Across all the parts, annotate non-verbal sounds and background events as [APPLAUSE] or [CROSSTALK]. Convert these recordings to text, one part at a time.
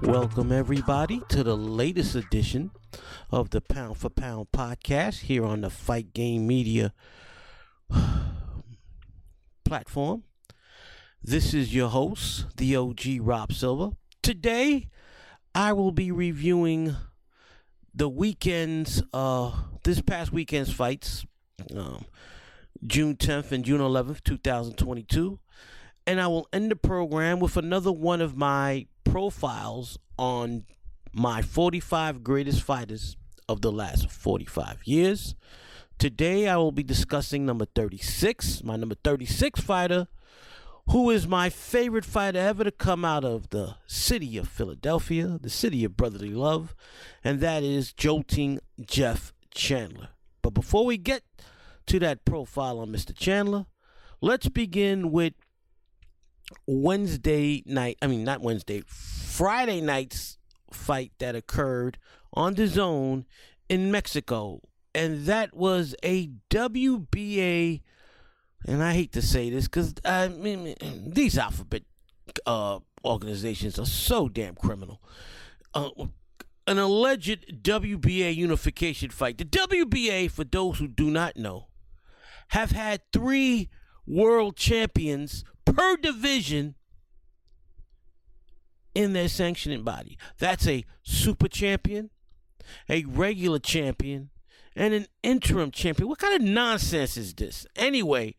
Welcome, everybody, to the latest edition of the Pound for Pound podcast here on the Fight Game Media [SIGHS] platform. This is your host, the OG Rob Silva. Today, I will be reviewing the weekend's, uh, this past weekend's fights, um, June 10th and June 11th, 2022. And I will end the program with another one of my profiles on my 45 greatest fighters of the last 45 years. Today I will be discussing number 36, my number 36 fighter, who is my favorite fighter ever to come out of the city of Philadelphia, the city of brotherly love, and that is jolting Jeff Chandler. But before we get to that profile on Mr. Chandler, let's begin with Wednesday night, I mean, not Wednesday, Friday night's fight that occurred on the zone in Mexico. And that was a WBA, and I hate to say this because I mean, these alphabet uh, organizations are so damn criminal. Uh, an alleged WBA unification fight. The WBA, for those who do not know, have had three world champions per division in their sanctioning body. That's a super champion, a regular champion, and an interim champion. What kind of nonsense is this? Anyway,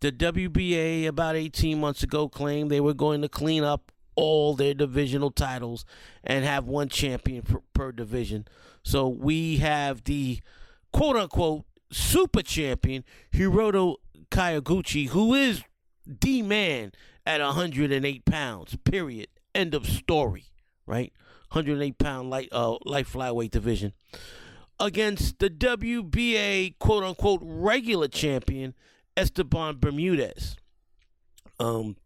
the WBA about 18 months ago claimed they were going to clean up all their divisional titles and have one champion per, per division. So we have the quote unquote super champion, Hiroto Kyoguchi, who is the man at 108 pounds, period. End of story, right? 108 pound light, uh, light flyweight division against the WBA quote unquote regular champion, Esteban Bermudez. Um,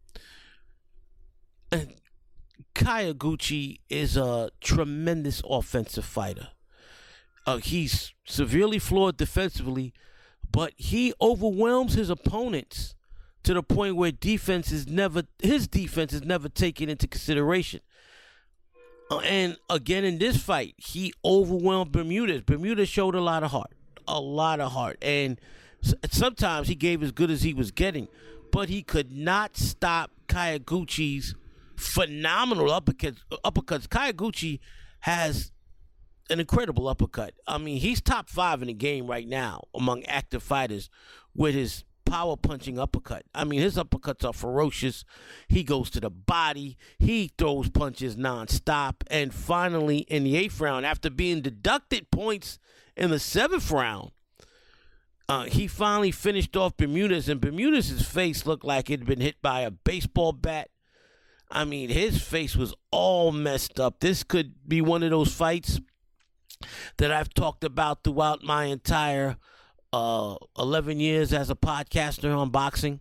Kyoguchi is a tremendous offensive fighter. Uh, he's severely flawed defensively, but he overwhelms his opponents to the point where defense is never his defense is never taken into consideration. And again in this fight, he overwhelmed Bermudez. Bermudez showed a lot of heart, a lot of heart, and sometimes he gave as good as he was getting, but he could not stop Kyoguchi's phenomenal uppercuts. Uppercuts. Kyoguchi has an incredible uppercut. I mean, he's top five in the game right now among active fighters with his power punching uppercut. I mean, his uppercuts are ferocious. He goes to the body. He throws punches nonstop. And finally, in the eighth round, after being deducted points in the seventh round, uh, he finally finished off Bermudez, and Bermudez's face looked like it had been hit by a baseball bat. I mean, his face was all messed up. This could be one of those fights that I've talked about throughout my entire uh, 11 years as a podcaster on boxing.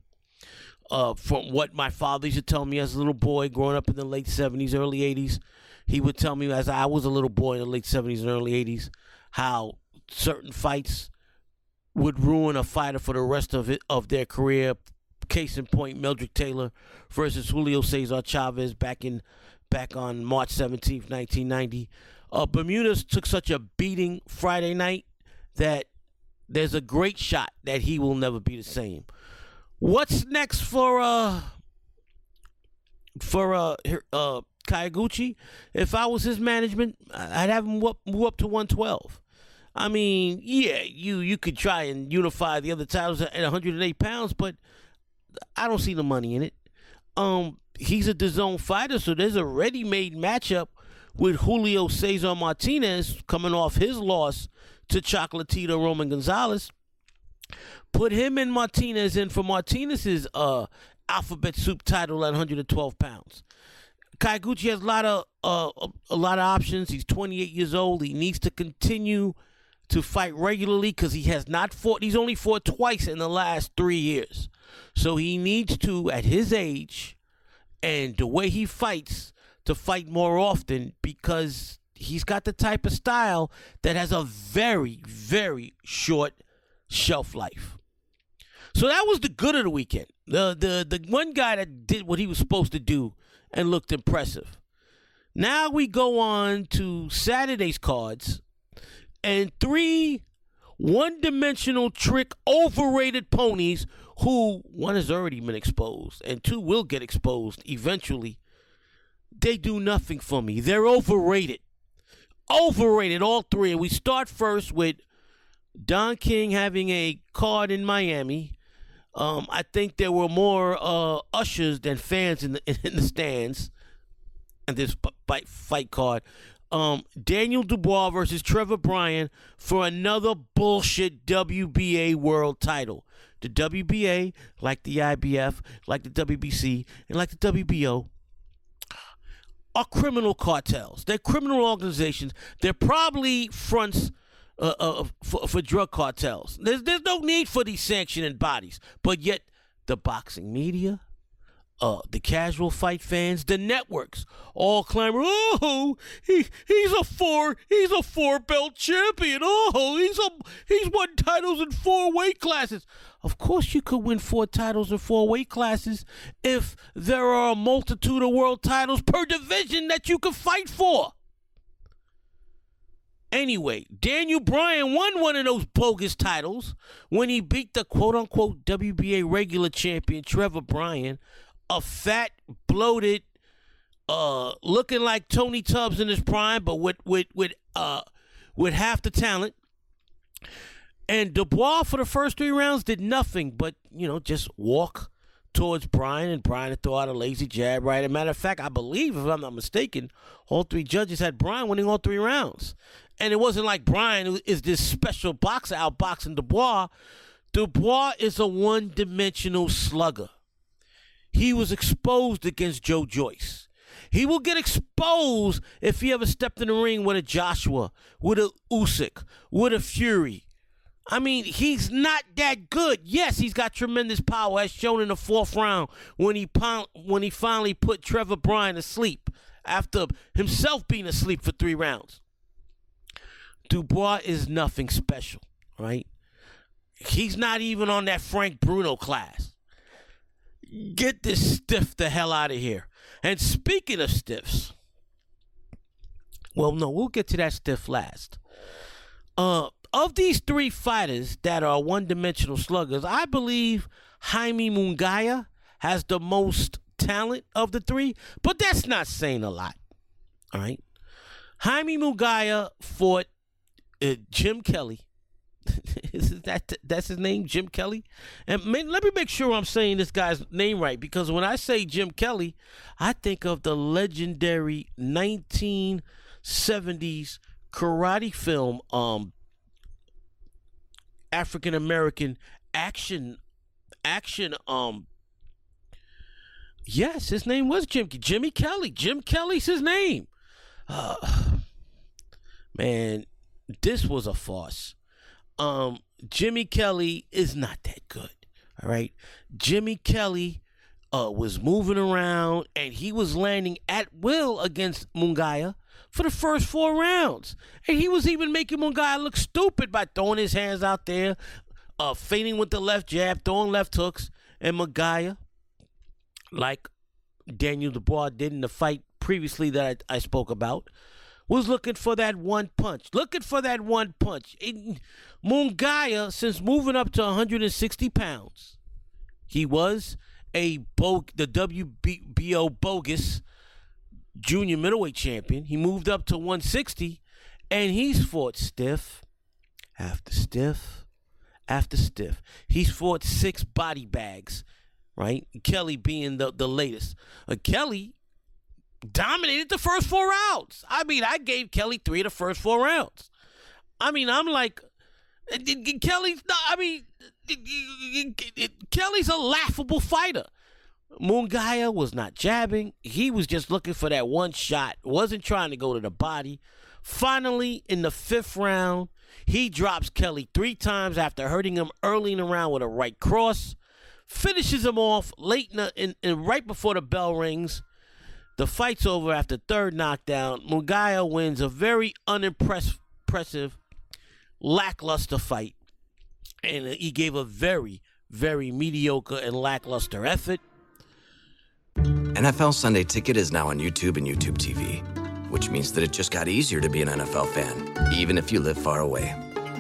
Uh, from what my father used to tell me as a little boy growing up in the late 70s, early 80s, he would tell me as I was a little boy in the late 70s and early 80s how certain fights would ruin a fighter for the rest of it of their career. Case in point, Meldrick Taylor versus Julio Cesar Chavez back in back on March 17th, 1990. Uh, Bermudez took such a beating Friday night that there's a great shot that he will never be the same. What's next for uh for uh uh Kyoguchi? If I was his management, I'd have him up, move up to 112. I mean, yeah, you you could try and unify the other titles at 108 pounds, but I don't see the money in it. Um, he's a DAZN fighter, so there's a ready-made matchup with Julio Cesar Martinez coming off his loss to Chocolatito Roman Gonzalez. Put him and Martinez in for Martinez's uh, alphabet soup title at 112 pounds. Kyoguchi has a lot of uh, a lot of options. He's 28 years old. He needs to continue to fight regularly because he has not fought. He's only fought twice in the last three years, so he needs to, at his age, and the way he fights, to fight more often because he's got the type of style that has a very, very short shelf life. So that was the good of the weekend. The the the one guy that did what he was supposed to do and looked impressive. Now we go on to Saturday's cards and three one-dimensional trick overrated ponies who one has already been exposed and two will get exposed eventually. They do nothing for me. They're overrated. Overrated, all three. And we start first with Don King having a card in Miami. Um, I think there were more uh, ushers than fans in the [LAUGHS] in the stands. And this fight fight card. Um, Daniel Dubois versus Trevor Bryan for another bullshit WBA world title. The WBA, like the IBF, like the WBC, and like the WBO, are criminal cartels. They're criminal organizations. They're probably fronts uh, uh, for, for drug cartels. There's, there's no need for these sanctioning bodies. But yet, the boxing media, uh, the casual fight fans, the networks, all clamor, oh, he he's a four he's a four belt champion. Oh, he's a he's won titles in four weight classes. Of course, you could win four titles in four weight classes if there are a multitude of world titles per division that you could fight for. Anyway, Daniel Bryan won one of those bogus titles when he beat the quote unquote WBA regular champion Trevor Bryan, a fat, bloated, uh, looking like Tony Tubbs in his prime, but with with with uh with half the talent. And Dubois for the first three rounds did nothing but, you know, just walk towards Bryan, and Bryan throw out a lazy jab, right? As a matter of fact, I believe, if I'm not mistaken, all three judges had Bryan winning all three rounds. And it wasn't like Bryan is this special boxer outboxing Dubois. Dubois is a one dimensional slugger. He was exposed against Joe Joyce. He will get exposed if he ever stepped in the ring with a Joshua, with a Usyk, with a Fury, I mean, he's not that good. Yes, he's got tremendous power, as shown in the fourth round when he when he finally put Trevor Bryan asleep after himself being asleep for three rounds. Dubois is nothing special, right? He's not even on that Frank Bruno class. Get this stiff the hell out of here. And speaking of stiffs, well, no, we'll get to that stiff last. Uh, of these three fighters that are one dimensional sluggers, I believe Jaime Munguia has the most talent of the three, but that's not saying a lot. All right. Jaime Munguia fought uh, Jim Kelly. [LAUGHS] Is that that's his name, Jim Kelly? And let me make sure I'm saying this guy's name right because when I say Jim Kelly, I think of the legendary 1970s karate film, um, African American action, action, um. Yes, his name was Jim Jimmy Kelly. Jim Kelly's his name. Uh, [SIGHS] man, this was a farce. Um, Jimmy Kelly is not that good. All right, Jimmy Kelly uh, was moving around and he was landing at will against Munguia for the first four rounds, and he was even making Munguia look stupid by throwing his hands out there, uh, feigning with the left jab, throwing left hooks, and Munguia, like Daniel Dubois did in the fight previously that I, I spoke about, was looking for that one punch. Looking for that one punch. It, Munguia, since moving up to 160 pounds, he was a bo- the WBO bogus junior middleweight champion. He moved up to 160, and he's fought stiff after stiff after stiff. He's fought six body bags, right? Kelly being the, the latest. Uh, Kelly dominated the first four rounds. I mean, I gave Kelly three of the first four rounds. I mean, I'm like, uh, Kelly's, I mean, Kelly's a laughable fighter. Munguia was not jabbing. He was just looking for that one shot, wasn't trying to go to the body. Finally, in the fifth round, he drops Kelly three times after hurting him early in the round with a right cross. Finishes him off late in, the, in, in right before the bell rings. The fight's over after third knockdown. Munguia wins a very unimpressive, lackluster fight. And he gave a very, very mediocre and lackluster effort. NFL Sunday Ticket is now on YouTube and YouTube TV, which means that it just got easier to be an NFL fan, even if you live far away.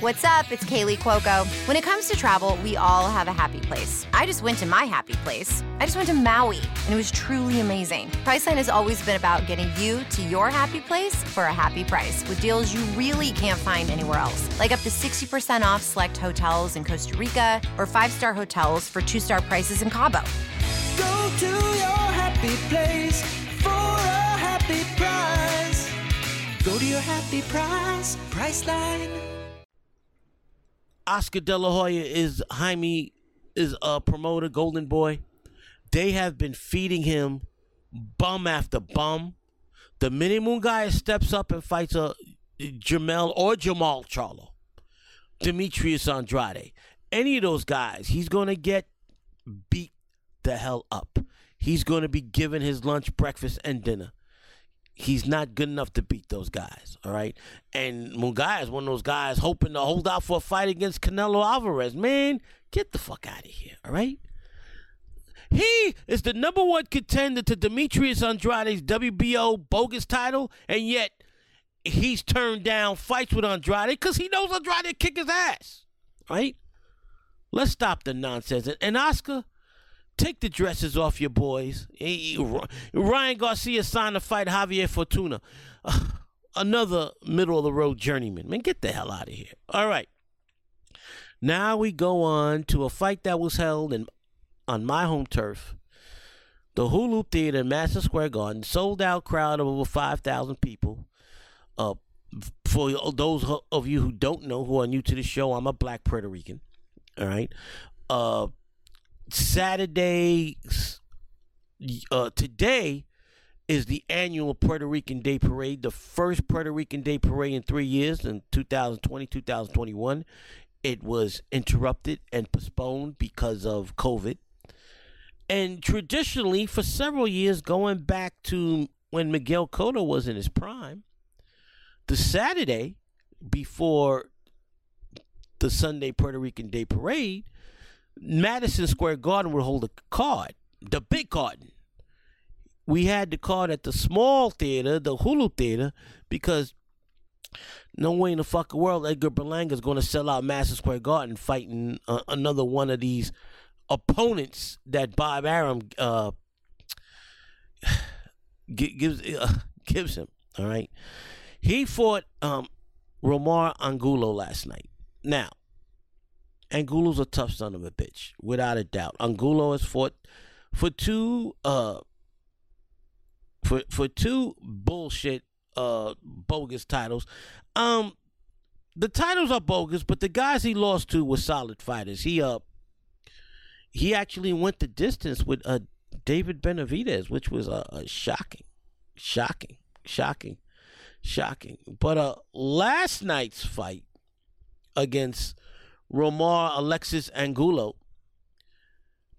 What's up? It's Kaley Cuoco. When it comes to travel, we all have a happy place. I just went to my happy place. I just went to Maui, and it was truly amazing. Priceline has always been about getting you to your happy place for a happy price with deals you really can't find anywhere else. Like up to 60% off select hotels in Costa Rica or five-star hotels for two-star prices in Cabo. Go to your happy place for a happy price. Go to your happy price, Priceline. Oscar De La Hoya is Jaime is a promoter, Golden Boy. They have been feeding him bum after bum. The Munguia steps up and fights a Jermell or Jermall Charlo, Demetrius Andrade, any of those guys, he's gonna get beat the hell up. He's gonna be given his lunch, breakfast, and dinner he's not good enough to beat those guys. All right. And Munguia is one of those guys hoping to hold out for a fight against Canelo Alvarez. Man, get the fuck out of here. All right. He is the number one contender to Demetrius Andrade's WBO bogus title, and yet he's turned down fights with Andrade because he knows Andrade kick his ass. Right? Let's stop the nonsense. And Oscar, Take the dresses off your boys. Ryan Garcia signed to fight Javier Fortuna. [SIGHS] Another middle of the road journeyman. Man, get the hell out of here. All right. Now we go on to a fight that was held in on my home turf. The Hulu Theater in Madison Square Garden, sold out crowd of over 5,000 people. Uh, for those of you who don't know, who are new to the show, I'm a black Puerto Rican. All right. Uh, Saturday, uh, today is the annual Puerto Rican Day Parade, the first Puerto Rican Day Parade in three years in 2020, 2021. It was interrupted and postponed because of COVID. And traditionally, for several years, going back to when Miguel Cotto was in his prime, the Saturday before the Sunday Puerto Rican Day Parade Madison Square Garden would hold a card, the big card. We had the card at the small theater, the Hulu theater, because no way in the fucking world Edgar Berlanga is going to sell out Madison Square Garden fighting uh, another one of these opponents that Bob Arum uh, [SIGHS] gives uh, [LAUGHS] gives him. All right, he fought um, Roamer Angulo last night. Now, Angulo's a tough son of a bitch, without a doubt. Angulo has fought for two uh for for two bullshit uh bogus titles. Um the titles are bogus, but the guys he lost to were solid fighters. He uh he actually went the distance with uh David Benavidez, which was uh, uh shocking, shocking, shocking, shocking. But uh last night's fight against Roamer Alexis Angulo,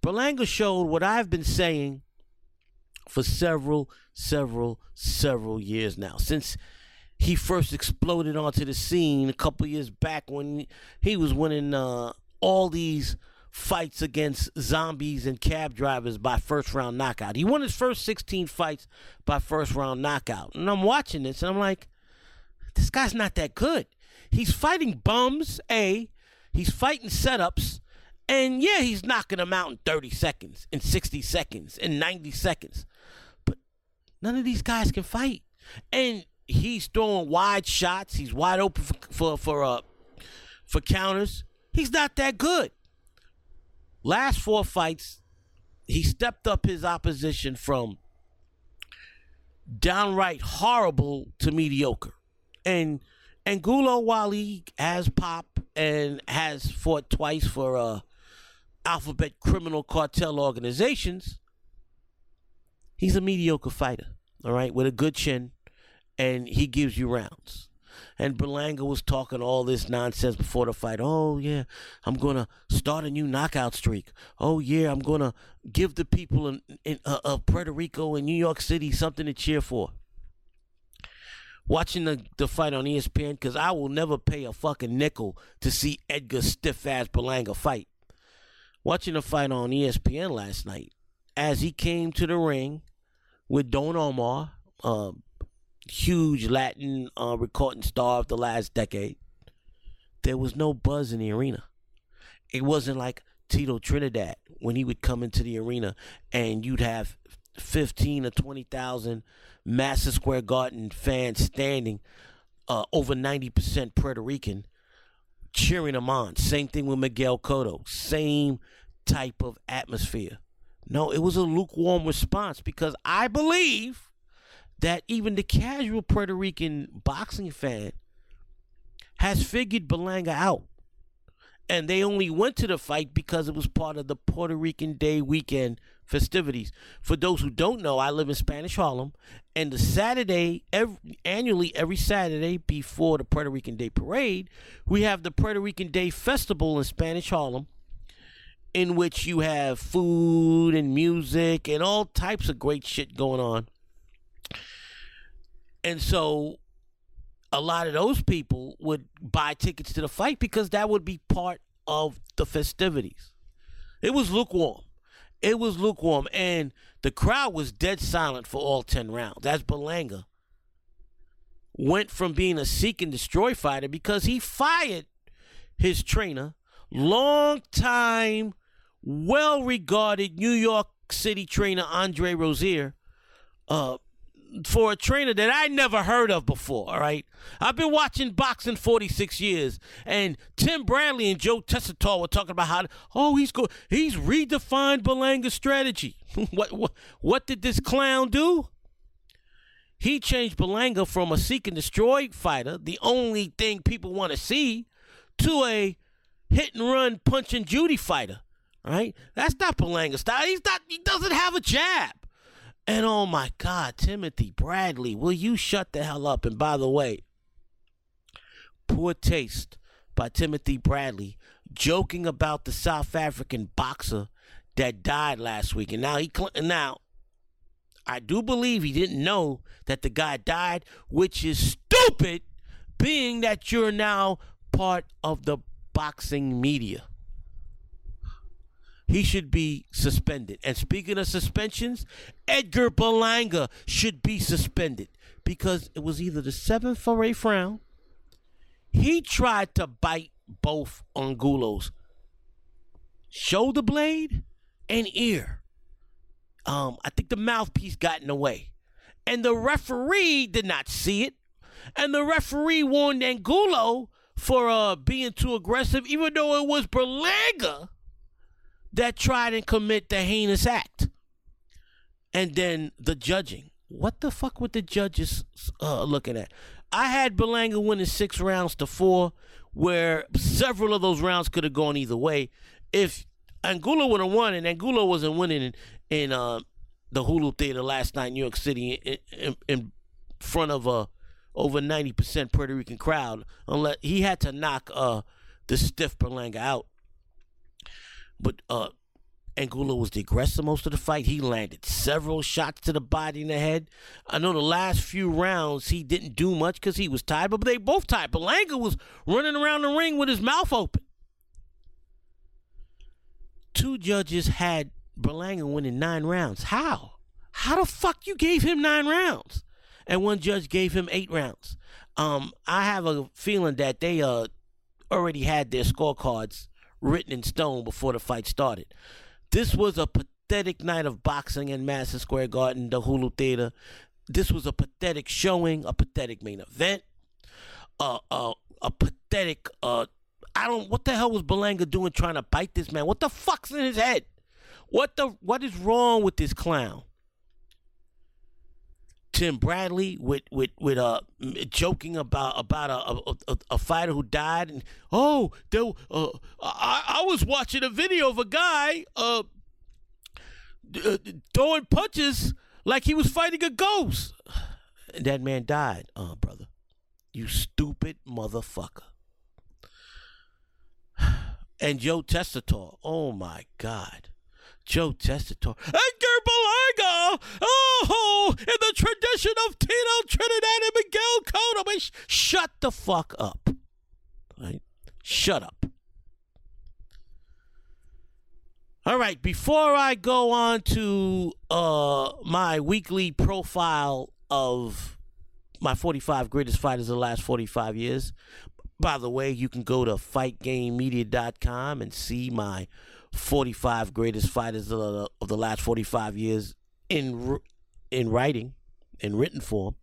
Berlanga showed what I've been saying for several, several, several years now. Since he first exploded onto the scene a couple years back when he was winning uh, all these fights against zombies and cab drivers by first round knockout. He won his first 16 fights by first round knockout. And I'm watching this and I'm like, this guy's not that good. He's fighting bums, A. He's fighting setups. And yeah, he's knocking them out in 30 seconds, in 60 seconds, in 90 seconds. But none of these guys can fight. And he's throwing wide shots. He's wide open for for for, uh, for counters. He's not that good. Last four fights, he stepped up his opposition from downright horrible to mediocre. And Angulo, while he has pop and has fought twice for uh, alphabet criminal cartel organizations, he's a mediocre fighter, all right, with a good chin, and he gives you rounds. And Berlanga was talking all this nonsense before the fight. Oh, yeah, I'm going to start a new knockout streak. Oh, yeah, I'm going to give the people in, in, uh, of Puerto Rico and New York City something to cheer for watching the, the fight on ESPN because I will never pay a fucking nickel to see Edgar stiff ass Berlanga fight. Watching the fight on ESPN last night, as he came to the ring with Don Omar, a huge Latin uh, recording star of the last decade, there was no buzz in the arena. It wasn't like Tito Trinidad when he would come into the arena and you'd have 15 or 20,000 Madison Square Garden fans standing, uh, over 90% Puerto Rican, cheering him on. Same thing with Miguel Cotto. Same type of atmosphere. No, it was a lukewarm response because I believe that even the casual Puerto Rican boxing fan has figured Berlanga out and they only went to the fight because it was part of the Puerto Rican Day weekend festivities. For those who don't know, I live in Spanish Harlem, and the Saturday, every, annually every Saturday before the Puerto Rican Day parade, we have the Puerto Rican Day festival in Spanish Harlem, in which you have food and music and all types of great shit going on. And so a lot of those people would buy tickets to the fight because that would be part of the festivities. It was lukewarm. It was lukewarm, and the crowd was dead silent for all 10 rounds. As Berlanga went from being a seek and destroy fighter because he fired his trainer, long time, well regarded New York City trainer Andre Rozier, uh, for a trainer that I never heard of before, all right? I've been watching boxing 46 years, and Tim Bradley and Joe Tessitore were talking about how, oh, he's go, he's redefined Berlanga's strategy. [LAUGHS] what, what, what did this clown do? He changed Berlanga from a seek and destroy fighter, the only thing people want to see, to a hit and run punch and Judy fighter. Right? That's not Berlanga style. He's not. He doesn't have a jab. And oh my God, Timothy Bradley, will you shut the hell up? And by the way, Poor Taste by Timothy Bradley joking about the South African boxer that died last week. And now he now I do believe he didn't know that the guy died, which is stupid being that you're now part of the boxing media. He should be suspended. And speaking of suspensions, Edgar Berlanga should be suspended because it was either the seventh or eighth round. He tried to bite both Angulo's shoulder blade and ear. Um, I think the mouthpiece got in the way. And the referee did not see it. And the referee warned Angulo for uh, being too aggressive, even though it was Berlanga that tried and commit the heinous act. And then the judging. What the fuck were the judges uh, looking at? I had Berlanga winning six rounds to four, where several of those rounds could have gone either way. If Angulo would have won, and Angulo wasn't winning in, in uh, the Hulu Theater last night in New York City in, in, in front of a over 90% Puerto Rican crowd, unless he had to knock uh, the stiff Berlanga out. But uh, Angulo was the aggressor most of the fight. He landed several shots to the body and the head. I know the last few rounds he didn't do much because he was tired, but they both tired. Berlanga was running around the ring with his mouth open. Two judges had Berlanga winning nine rounds. How? How the fuck you gave him nine rounds? And one judge gave him eight rounds. Um, I have a feeling that they uh already had their scorecards written in stone before the fight started. This was a pathetic night of boxing in Madison Square Garden, the Hulu Theater. This was a pathetic showing, a pathetic main event, uh, uh, a pathetic. Uh, I don't. What the hell was Berlanga doing trying to bite this man? What the fuck's in his head? What the? What is wrong with this clown? Tim Bradley with with with uh joking about about a a, a fighter who died and oh there uh, I I was watching a video of a guy uh, uh throwing punches like he was fighting a ghost. And that man died, uh brother. You stupid motherfucker. [SIGHS] And Joe Tessitore oh my God. Joe Tessitore Edgar Berlanga! Oh, in the tradition of Tito Trinidad and Miguel Cotto. Sh- shut the fuck up. Right? Shut up. All right, before I go on to uh, my weekly profile of my 45 greatest fighters of the last 45 years, by the way, you can go to fightgamemedia.com and see my 45 greatest fighters of the, of the last 45 years in in writing, in written form.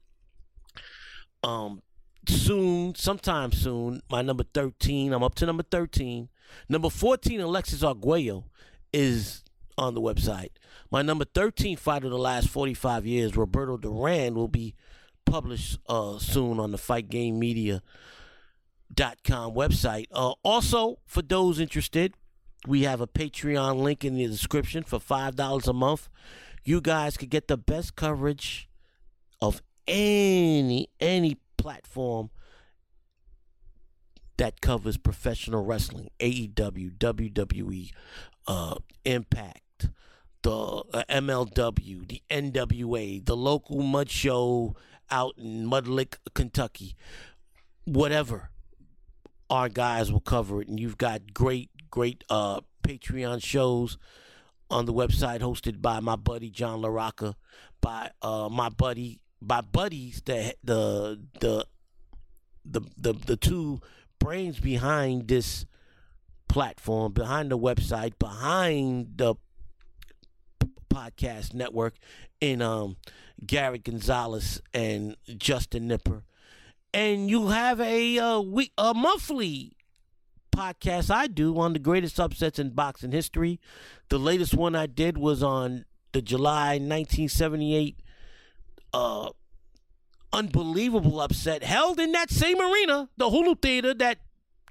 Um, soon, sometime soon, my number 13, I'm up to number 13. Number 14, Alexis Arguello, is on the website. My number 13 fight of the last 45 years, Roberto Duran, will be published uh, soon on the Fight Game Media dot com website. Uh, also, for those interested, we have a Patreon link in the description for five dollars a month. You guys could get the best coverage of any any platform that covers professional wrestling, AEW, WWE, uh, Impact, the uh, MLW, the NWA, the local mud show out in Mud Lick, Kentucky, whatever. Our guys will cover it, and you've got great, great uh, Patreon shows on the website hosted by my buddy John LaRocca, by uh, my buddy, by buddies that the the the the the two brains behind this platform, behind the website, behind the podcast network, in um Garrett Gonzalez and Justin Nipper, and you have a uh, week a monthly podcast I do on the greatest upsets in boxing history. The latest one I did was on the July 1978 uh, unbelievable upset held in that same arena, the Hulu Theater that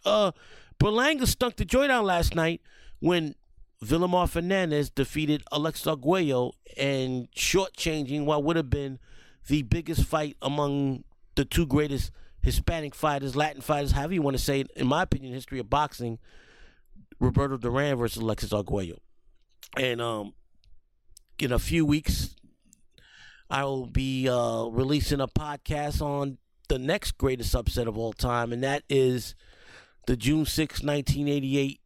uh, Berlanga stunk the joint out last night when Vilomar Fernandez defeated Alex Arguello and shortchanging what would have been the biggest fight among the two greatest Hispanic fighters, Latin fighters, however you want to say it, in my opinion, history of boxing, Roberto Duran versus Alexis Arguello. And um, in a few weeks, I will be uh, releasing a podcast on the next greatest upset of all time, and that is the June 6, 1988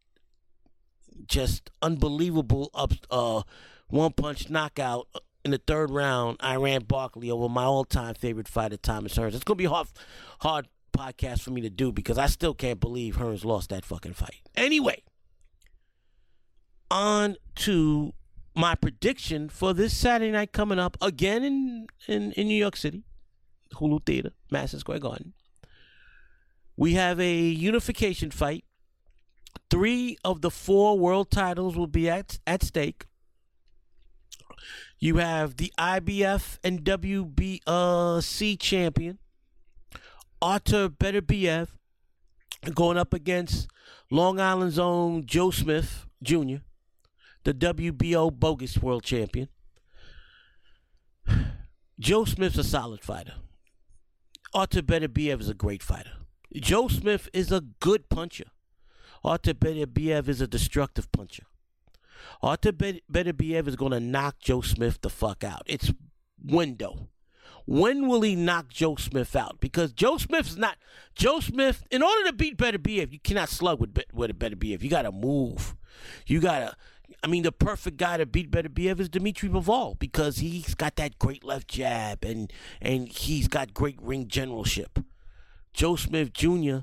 just unbelievable up uh, one punch knockout in the third round. Iran Barkley over my all time favorite fighter, Thomas Hearns. It's gonna be a hard, hard podcast for me to do because I still can't believe Hearns lost that fucking fight. Anyway, on to my prediction for this Saturday night coming up again in in, in New York City, Hulu Theater, Madison Square Garden. We have a unification fight. Three of the four world titles will be at, at stake. You have the IBF and WBC uh, champion, Artur Beterbiev, going up against Long Island's own Joe Smith Jr., the WBO bogus world champion. Joe Smith's a solid fighter. Artur Beterbiev is a great fighter. Joe Smith is a good puncher. Artur Beterbiev is a destructive puncher. Artur Beterbiev is going to knock Joe Smith the fuck out. It's window. When will he knock Joe Smith out? Because Joe Smith's not Joe Smith. In order to beat Beterbiev, you cannot slug with with a Beterbiev. You got to move. You got to. I mean, the perfect guy to beat Beterbiev is Dimitri Bivol because he's got that great left jab and and he's got great ring generalship. Joe Smith Jr.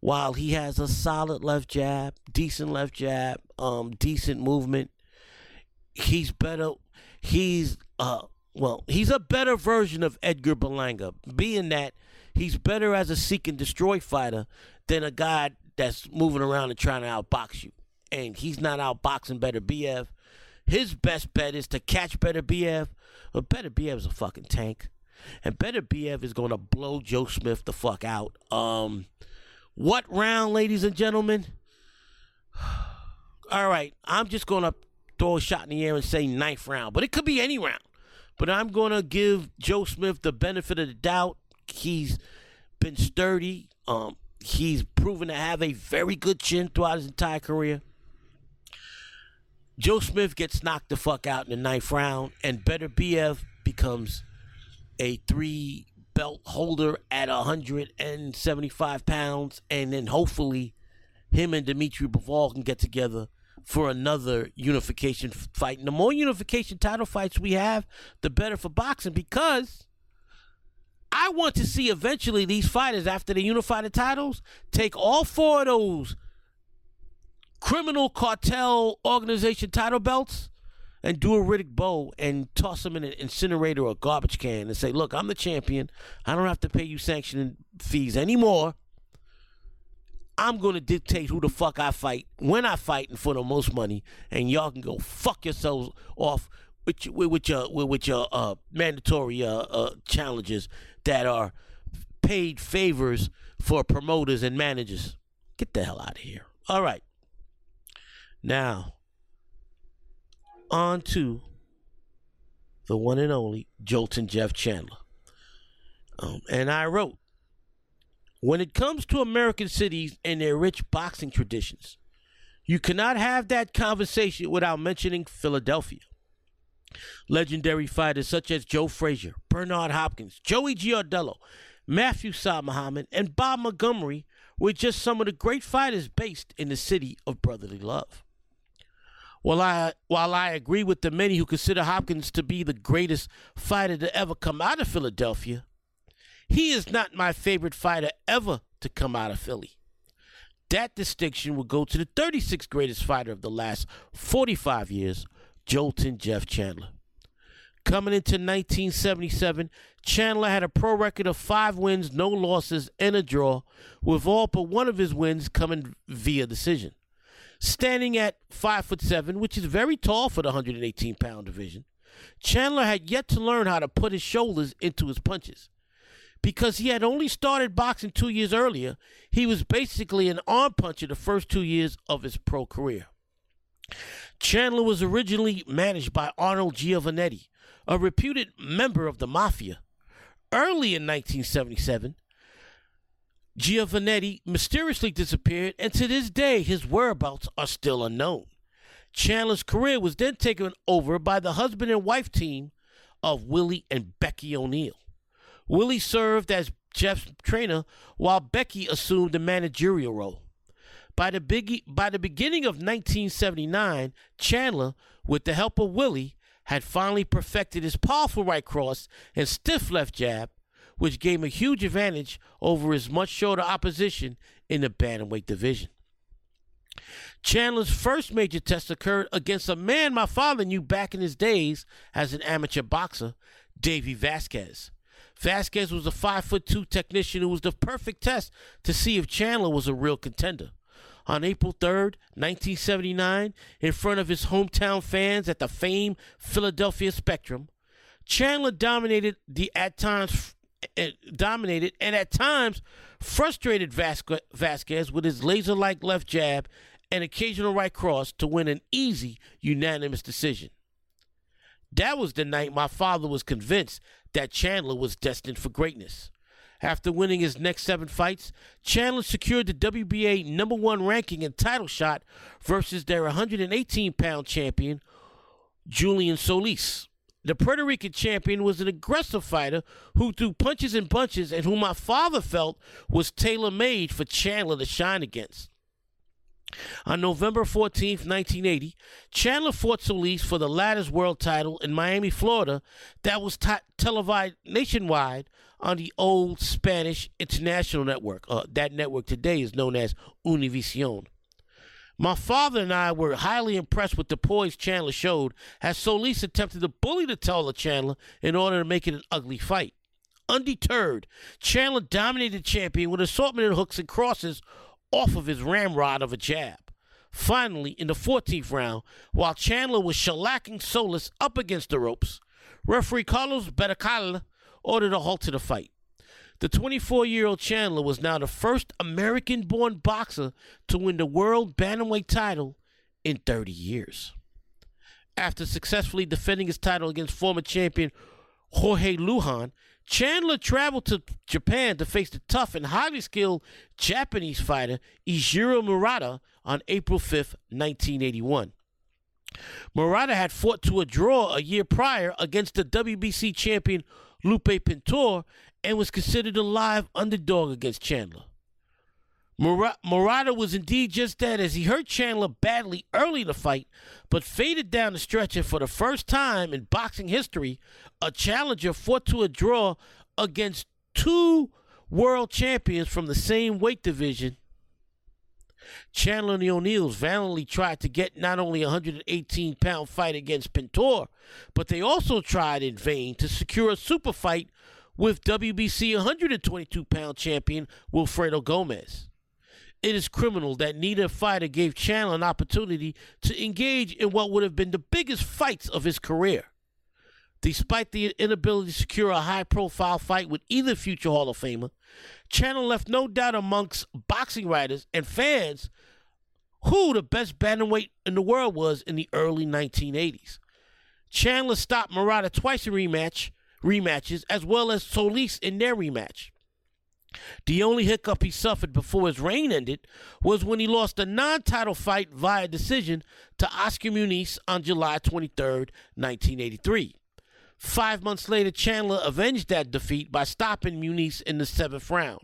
While he has a solid left jab, decent left jab, um, decent movement, he's better. He's uh, well, he's a better version of Edgar Berlanga, being that he's better as a seek and destroy fighter than a guy that's moving around and trying to outbox you. And he's not outboxing Beterbiev. His best bet is to catch Beterbiev. But Beterbiev is a fucking tank. And Beterbiev is going to blow Joe Smith the fuck out. Um, what round, ladies and gentlemen? [SIGHS] All right, I'm just going to throw a shot in the air and say ninth round, but it could be any round. But I'm going to give Joe Smith the benefit of the doubt. He's been sturdy. Um, he's proven to have a very good chin throughout his entire career. Joe Smith gets knocked the fuck out in the ninth round, and Beterbiev becomes a three belt holder at 175 pounds, and then hopefully him and Dimitri Bivol can get together for another unification fight. And the more unification title fights we have, the better for boxing because I want to see eventually these fighters, after they unify the titles, take all four of those criminal cartel organization title belts and do a Riddick Bowe and toss him in an incinerator or garbage can and say, look, I'm the champion. I don't have to pay you sanctioning fees anymore. I'm going to dictate who the fuck I fight, when I fight, and for the most money. And y'all can go fuck yourselves off with your, with your, with your uh, mandatory uh, uh, challenges that are paid favors for promoters and managers. Get the hell out of here. All right. Now, on to the one and only Joltin' Jeff Chandler. Um, and I wrote, when it comes to American cities and their rich boxing traditions, you cannot have that conversation without mentioning Philadelphia. Legendary fighters such as Joe Frazier, Bernard Hopkins, Joey Giardello, Matthew Saad Muhammad, and Bob Montgomery were just some of the great fighters based in the city of brotherly love. While I while I agree with the many who consider Hopkins to be the greatest fighter to ever come out of Philadelphia, he is not my favorite fighter ever to come out of Philly. That distinction will go to the 36th greatest fighter of the last 45 years, Joltin' Jeff Chandler. Coming into 1977, Chandler had a pro record of five wins, no losses, and a draw, with all but one of his wins coming via decision. Standing at five foot seven, which is very tall for the 118 pound division, Chandler had yet to learn how to put his shoulders into his punches. Because he had only started boxing two years earlier, he was basically an arm puncher the first two years of his pro career. Chandler was originally managed by Arnold Giovannetti, a reputed member of the Mafia. Early in 1977, Giovannetti mysteriously disappeared, and to this day, his whereabouts are still unknown. Chandler's career was then taken over by the husband and wife team of Willie and Becky O'Neill. Willie served as Jeff's trainer while Becky assumed the managerial role. By the, big, by the beginning of 1979, Chandler, with the help of Willie, had finally perfected his powerful right cross and stiff left jab, which gave him a huge advantage over his much shorter opposition in the bantamweight division. Chandler's first major test occurred against a man my father knew back in his days as an amateur boxer, Davey Vasquez. Vasquez was a five foot two technician who was the perfect test to see if Chandler was a real contender. On April 3rd, 1979, in front of his hometown fans at the famed Philadelphia Spectrum, Chandler dominated the at times dominated and at times frustrated Vasquez with his laser-like left jab and occasional right cross to win an easy unanimous decision. That was the night my father was convinced that Chandler was destined for greatness. After winning his next seven fights, Chandler secured the WBA number one ranking and title shot versus their 118 pound champion, Julian Solis. The Puerto Rican champion was an aggressive fighter who threw punches and bunches and who my father felt was tailor made for Chandler to shine against. On November 14, 1980, Chandler fought Solis for the latter's world title in Miami, Florida, that was t- televised nationwide on the old Spanish international network. Uh, that network today is known as Univision. My father and I were highly impressed with the poise Chandler showed as Solis attempted to bully the taller Chandler in order to make it an ugly fight. Undeterred, Chandler dominated the champion with assortment of hooks and crosses off of his ramrod of a jab. Finally, in the 14th round, while Chandler was shellacking Solis up against the ropes, referee Carlos Berrocal ordered a halt to the fight. The 24 year old Chandler was now the first American born boxer to win the world bantamweight title in 30 years. After successfully defending his title against former champion Jorge Lujan, Chandler traveled to Japan to face the tough and highly skilled Japanese fighter Eijiro Murata on April 5, 1981. Murata had fought to a draw a year prior against the WBC champion Lupe Pintor and was considered a live underdog against Chandler. Murata was indeed just that as he hurt Chandler badly early in the fight, but faded down the stretcher for the first time in boxing history. A challenger fought to a draw against two world champions from the same weight division. Chandler and the O'Neills valiantly tried to get not only a 118 pound fight against Pintor, but they also tried in vain to secure a super fight with WBC 122 pound champion Wilfredo Gomez. It is criminal that neither fighter gave Chandler an opportunity to engage in what would have been the biggest fights of his career. Despite the inability to secure a high profile fight with either future Hall of Famer, Chandler left no doubt amongst boxing writers and fans who the best bantamweight in the world was in the early 1980s. Chandler stopped Murata twice in rematch, rematches, as well as Solis in their rematch. The only hiccup he suffered before his reign ended was when he lost a non title fight via decision to Oscar Muniz on July 23, 1983. Five months later, Chandler avenged that defeat by stopping Muniz in the seventh round.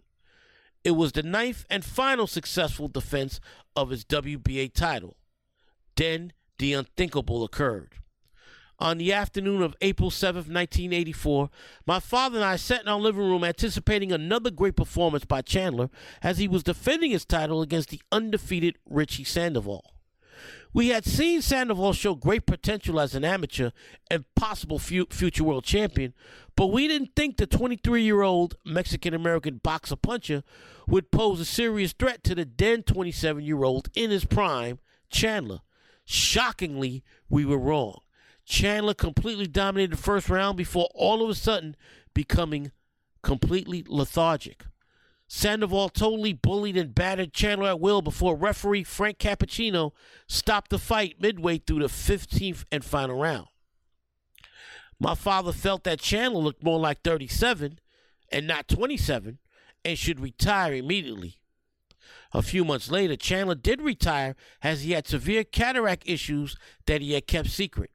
It was the ninth and final successful defense of his WBA title. Then the unthinkable occurred. On the afternoon of April 7, 1984, my father and I sat in our living room anticipating another great performance by Chandler as he was defending his title against the undefeated Richie Sandoval. We had seen Sandoval show great potential as an amateur and possible future world champion, but we didn't think the 23 year old Mexican American boxer puncher would pose a serious threat to the then 27 year old in his prime, Chandler. Shockingly, we were wrong. Chandler completely dominated the first round before all of a sudden becoming completely lethargic. Sandoval totally bullied and battered Chandler at will before referee Frank Cappuccino stopped the fight midway through the 15th and final round. My father felt that Chandler looked more like 37 and not 27 and should retire immediately. A few months later, Chandler did retire as he had severe cataract issues that he had kept secret.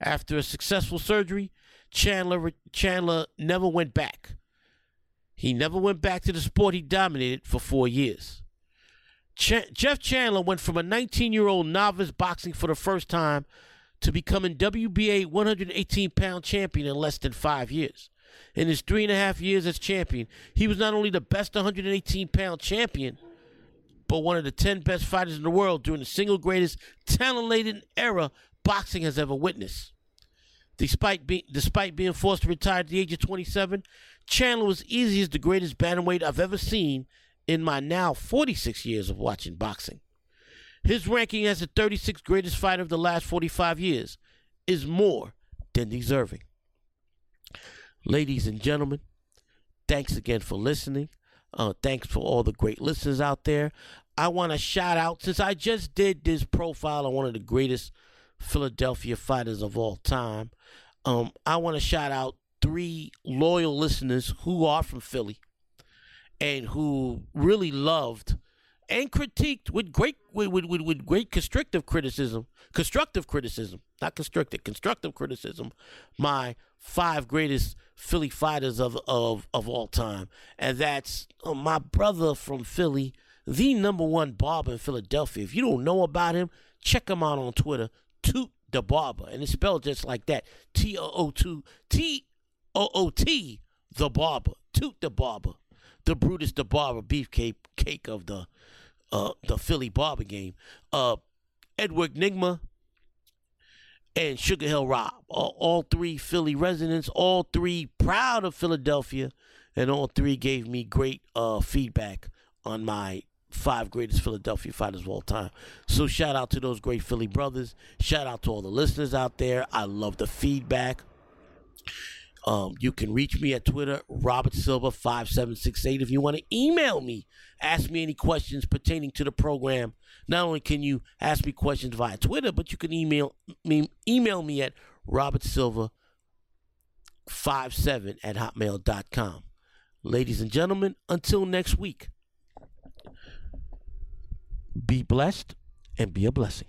After a successful surgery, Chandler Chandler never went back. He never went back to the sport he dominated for four years. Ch- Jeff Chandler went from a 19 year old novice boxing for the first time to becoming WBA 118 pound champion in less than five years. In his three and a half years as champion, he was not only the best 118 pound champion, but one of the 10 best fighters in the world during the single greatest talent laden era boxing has ever witnessed. Despite, be- despite being forced to retire at the age of 27, Chandler was easy as the greatest bantamweight I've ever seen in my now 46 years of watching boxing. His ranking as the 36th greatest fighter of the last 45 years is more than deserving. Ladies and gentlemen, thanks again for listening. Uh, thanks for all the great listeners out there. I want to shout out, since I just did this profile on one of the greatest Philadelphia fighters of all time, um, I want to shout out three loyal listeners who are from Philly and who really loved and critiqued with great with, with, with, great constructive criticism constructive criticism not constructive constructive criticism my five greatest philly fighters of of, of all time. And that's uh, my brother from philly the number one barber in philadelphia. If you don't know about him check him out on twitter toot the barber. And it's spelled just like that t-o-o-t t-o-o-t the barber toot the barber the Brutus the Barber beefcake cake of the uh, the Philly Barber game. Uh, Edward Nigma and Sugar Hill Rob, all, all three Philly residents, all three proud of Philadelphia, and all three gave me great uh, feedback on my five greatest Philadelphia fighters of all time. So shout out to those great Philly brothers. Shout out to all the listeners out there. I love the feedback. Um, you can reach me at Twitter, Robert Silva 5768. If you want to email me, ask me any questions pertaining to the program. Not only can you ask me questions via Twitter, but you can email me email me at Robert Silva 57 at hotmail.com. Ladies and gentlemen, until next week, be blessed and be a blessing.